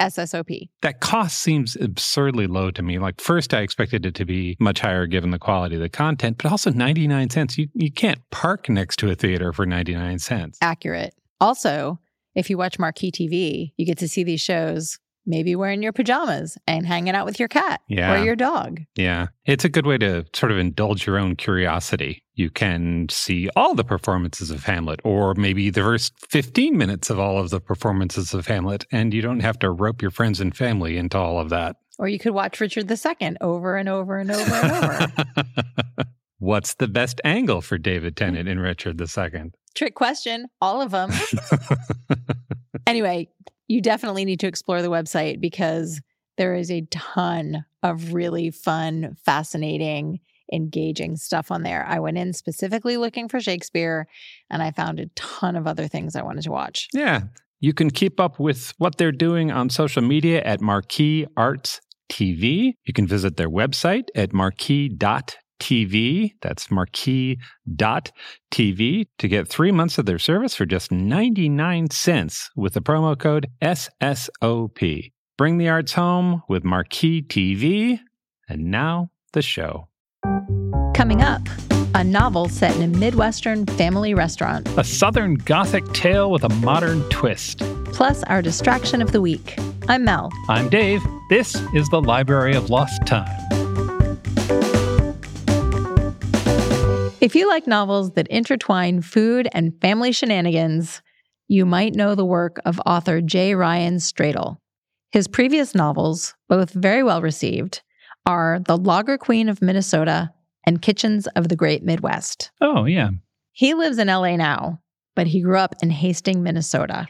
SSOP. That cost seems absurdly low to me. Like, first, I expected it to be much higher given the quality of the content, but also 99 cents. You, you can't park next to a theater for 99 cents. Accurate. Also, if you watch Marquee TV, you get to see these shows maybe wearing your pajamas and hanging out with your cat Yeah. or your dog. Yeah. It's a good way to sort of indulge your own curiosity. You can see all the performances of Hamlet, or maybe the first 15 minutes of all of the performances of Hamlet, and you don't have to rope your friends and family into all of that. Or you could watch Richard II over and over and over and over. What's the best angle for David Tennant in Richard II? Trick question, all of them. anyway, you definitely need to explore the website because there is a ton of really fun, fascinating, engaging stuff on there. I went in specifically looking for Shakespeare and I found a ton of other things I wanted to watch. Yeah. You can keep up with what they're doing on social media at Marquee Arts TV. You can visit their website at marquee.tv. That's marquee.tv to get three months of their service for just 99 cents with the promo code SSOP. Bring the arts home with Marquee TV. And now the show. Coming up, a novel set in a Midwestern family restaurant, A Southern Gothic tale with a modern twist. plus our distraction of the week. I'm Mel. I'm Dave. This is the Library of Lost Time. If you like novels that intertwine food and family shenanigans, you might know the work of author J. Ryan Stradal. His previous novels, both very well received, are The Lager Queen of Minnesota and Kitchens of the Great Midwest. Oh, yeah. He lives in LA now, but he grew up in Hastings, Minnesota.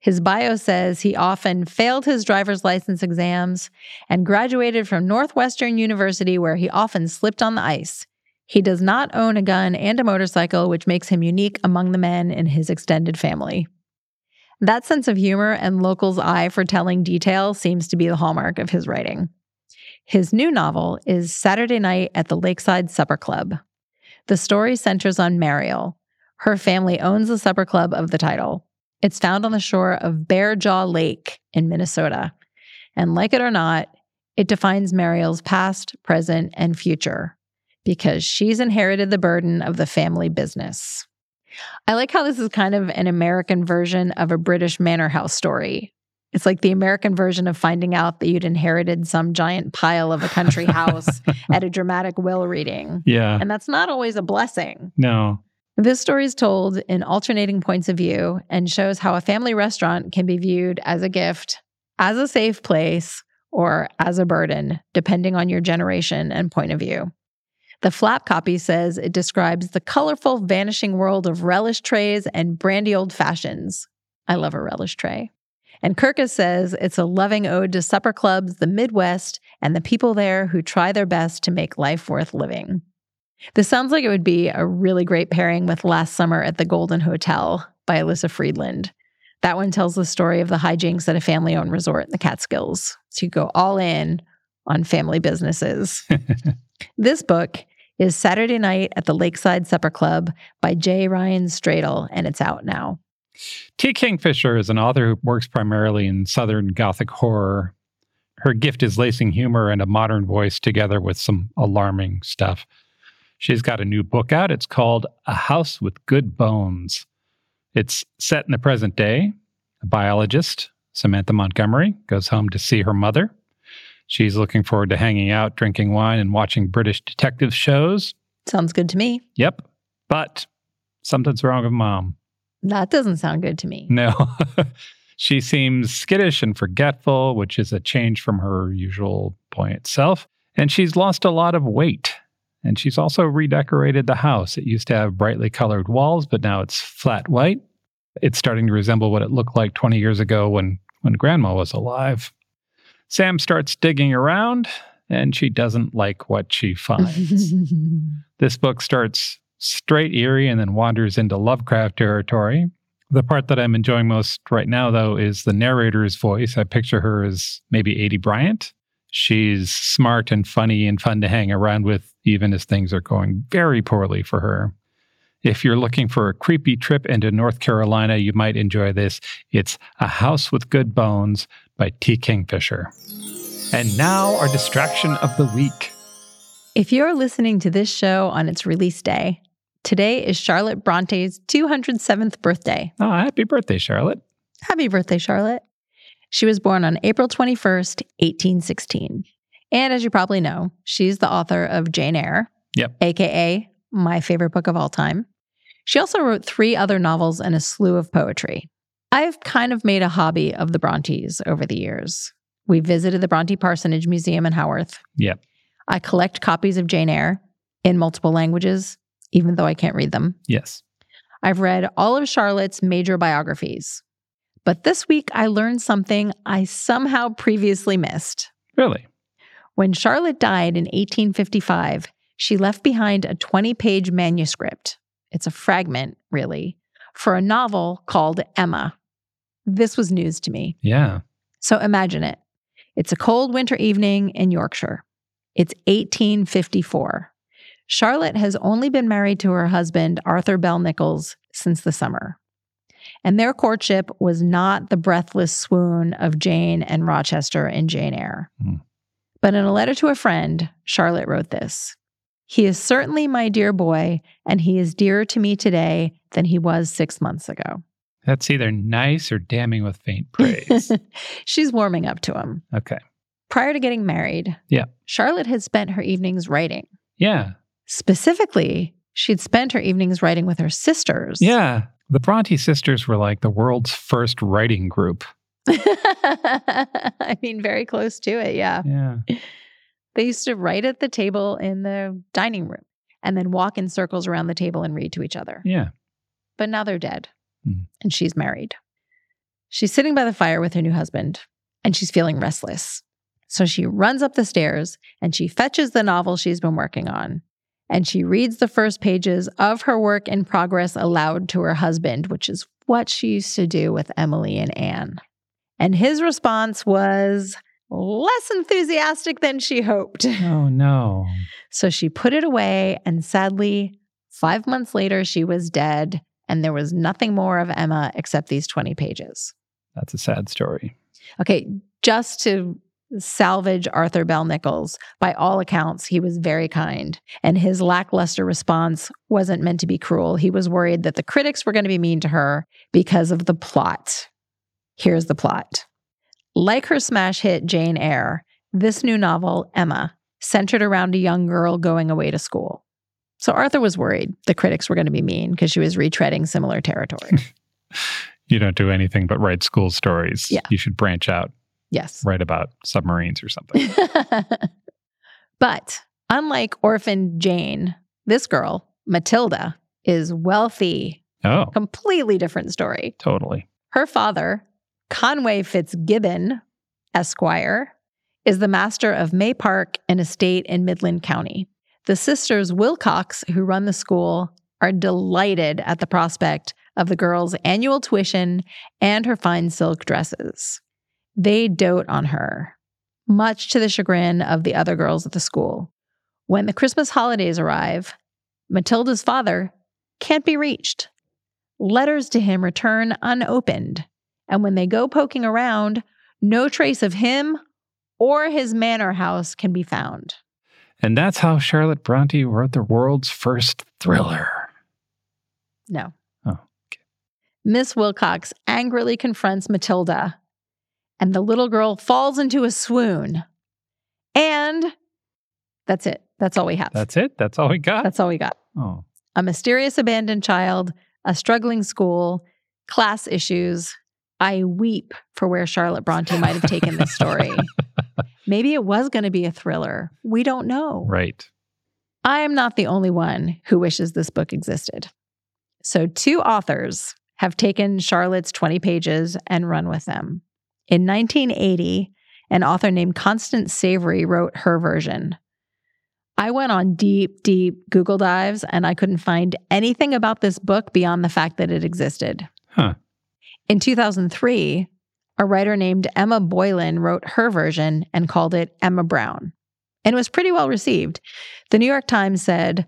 His bio says he often failed his driver's license exams and graduated from Northwestern University, where he often slipped on the ice. He does not own a gun and a motorcycle, which makes him unique among the men in his extended family. That sense of humor and locals' eye for telling detail seems to be the hallmark of his writing. His new novel is Saturday Night at the Lakeside Supper Club. The story centers on Mariel. Her family owns the supper club of the title. It's found on the shore of Bear Jaw Lake in Minnesota. And like it or not, it defines Mariel's past, present, and future because she's inherited the burden of the family business. I like how this is kind of an American version of a British manor house story. It's like the American version of finding out that you'd inherited some giant pile of a country house at a dramatic will reading. Yeah. And that's not always a blessing. No. This story is told in alternating points of view and shows how a family restaurant can be viewed as a gift, as a safe place, or as a burden, depending on your generation and point of view. The flap copy says it describes the colorful, vanishing world of relish trays and brandy old fashions. I love a relish tray. And Kirkus says it's a loving ode to supper clubs, the Midwest, and the people there who try their best to make life worth living. This sounds like it would be a really great pairing with Last Summer at the Golden Hotel by Elyssa Friedland. That one tells the story of the hijinks at a family owned resort in the Catskills. So you go all in on family businesses. this book is Saturday Night at the Lakeside Supper Club by J. Ryan Stradal, and it's out now. T. Kingfisher is an author who works primarily in Southern Gothic horror. Her gift is lacing humor and a modern voice together with some alarming stuff. She's got a new book out. It's called A House with Good Bones. It's set in the present day. A biologist, Samantha Montgomery, goes home to see her mother. She's looking forward to hanging out, drinking wine, and watching British detective shows. Sounds good to me. Yep. But something's wrong with mom. That doesn't sound good to me. No. she seems skittish and forgetful, which is a change from her usual buoyant self. And she's lost a lot of weight. And she's also redecorated the house. It used to have brightly colored walls, but now it's flat white. It's starting to resemble what it looked like 20 years ago when, when grandma was alive. Sam starts digging around and she doesn't like what she finds. this book starts straight eerie and then wanders into Lovecraft territory. The part that I'm enjoying most right now, though, is the narrator's voice. I picture her as maybe Aidy Bryant. She's smart and funny and fun to hang around with, even as things are going very poorly for her. If you're looking for a creepy trip into North Carolina, you might enjoy this. It's A House with Good Bones by T. Kingfisher. And now, our distraction of the week. If you're listening to this show on its release day, today is Charlotte Bronte's 207th birthday. Oh, happy birthday, Charlotte. Happy birthday, Charlotte. She was born on April 21st, 1816. And as you probably know, she's the author of Jane Eyre, Yep. aka my favorite book of all time. She also wrote three other novels and a slew of poetry. I've kind of made a hobby of the Brontes over the years. We visited the Bronte Parsonage Museum in Haworth. Yep. I collect copies of Jane Eyre in multiple languages, even though I can't read them. Yes. I've read all of Charlotte's major biographies. But this week I learned something I somehow previously missed. Really? When Charlotte died in 1855, she left behind a 20 page manuscript. It's a fragment, really, for a novel called Emma. This was news to me. Yeah. So imagine it. It's a cold winter evening in Yorkshire. It's 1854. Charlotte has only been married to her husband, Arthur Bell Nicholls, since the summer. And their courtship was not the breathless swoon of Jane and Rochester in Jane Eyre. Hmm. But in a letter to a friend, Charlotte wrote this He is certainly my dear boy, and he is dearer to me today than he was six months ago. That's either nice or damning with faint praise. She's warming up to him. okay. Prior to getting married, Yeah. Charlotte had spent her evenings writing. Yeah. Specifically, she'd spent her evenings writing with her sisters. Yeah. The Bronte sisters were like the world's first writing group. I mean, very close to it. Yeah. Yeah. They used to write at the table in the dining room and then walk in circles around the table and read to each other. Yeah. But now they're dead Hmm. and she's married. She's sitting by the fire with her new husband and she's feeling restless. So she runs up the stairs and she fetches the novel she's been working on. And she reads the first pages of her work in progress aloud to her husband, which is what she used to do with Emily and Anne. And his response was less enthusiastic than she hoped. Oh, no. So she put it away, and sadly, five months later, she was dead, and there was nothing more of Emma except these 20 pages. That's a sad story. Okay, just to salvage Arthur Bell Nicholls, by all accounts, he was very kind, and his lackluster response wasn't meant to be cruel. He was worried that the critics were going to be mean to her because of the plot. Here's the plot. Like her smash hit Jane Eyre, this new novel, Emma, centered around a young girl going away to school. So Arthur was worried the critics were going to be mean because she was retreading similar territory. You don't do anything but write school stories. Yeah. You should branch out, yes. write about submarines or something. but unlike orphan Jane, this girl, Matilda, is wealthy. oh, Completely different story. totally. Her father, Conway Fitzgibbon, Esquire, is the master of May Park, an estate in Midland County. The sisters Wilcox, who run the school, are delighted at the prospect of the girl's annual tuition and her fine silk dresses. They dote on her, much to the chagrin of the other girls at the school. When the Christmas holidays arrive, Matilda's father can't be reached. Letters to him return unopened, and when they go poking around, no trace of him or his manor house can be found. And that's how Charlotte Bronte wrote the world's first thriller. No. Oh, okay. Miss Wilcox angrily confronts Matilda, and the little girl falls into a swoon. And that's it. That's all we have. That's it? That's all we got? That's all we got. oh. A mysterious abandoned child, a struggling school, class issues. I weep for where Charlotte Bronte might have taken this story. Maybe it was going to be a thriller. We don't know. Right. I am not the only one who wishes this book existed. So, two authors have taken Charlotte's 20 pages and run with them. In 1980, an author named Constance Savory wrote her version. I went on deep, deep Google dives and I couldn't find anything about this book beyond the fact that it existed. Huh. In 2003, a writer named Emma Boylan wrote her version and called it Emma Brown. And it was pretty well received. The New York Times said,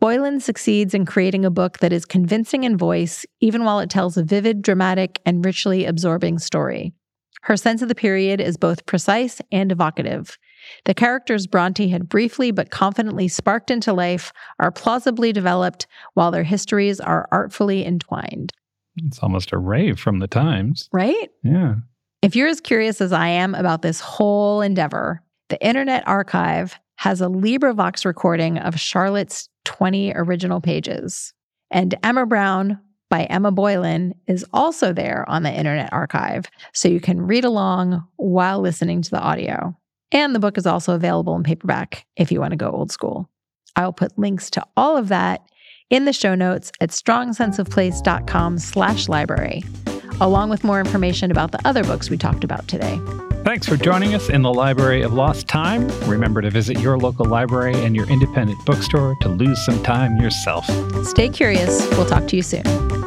Boylan succeeds in creating a book that is convincing in voice, even while it tells a vivid, dramatic, and richly absorbing story. Her sense of the period is both precise and evocative. The characters Bronte had briefly but confidently sparked into life are plausibly developed, while their histories are artfully entwined. It's almost a rave from the Times. Right? Yeah. If you're as curious as I am about this whole endeavor, the Internet Archive has a LibriVox recording of Charlotte's 20 original pages. And Emma Brown by Emma Boylan is also there on the Internet Archive, so you can read along while listening to the audio. And the book is also available in paperback if you want to go old school. I'll put links to all of that in the show notes at strongsenseofplace.com slash library, along with more information about the other books we talked about today. Thanks for joining us in the Library of Lost Time. Remember to visit your local library and your independent bookstore to lose some time yourself. Stay curious. We'll talk to you soon.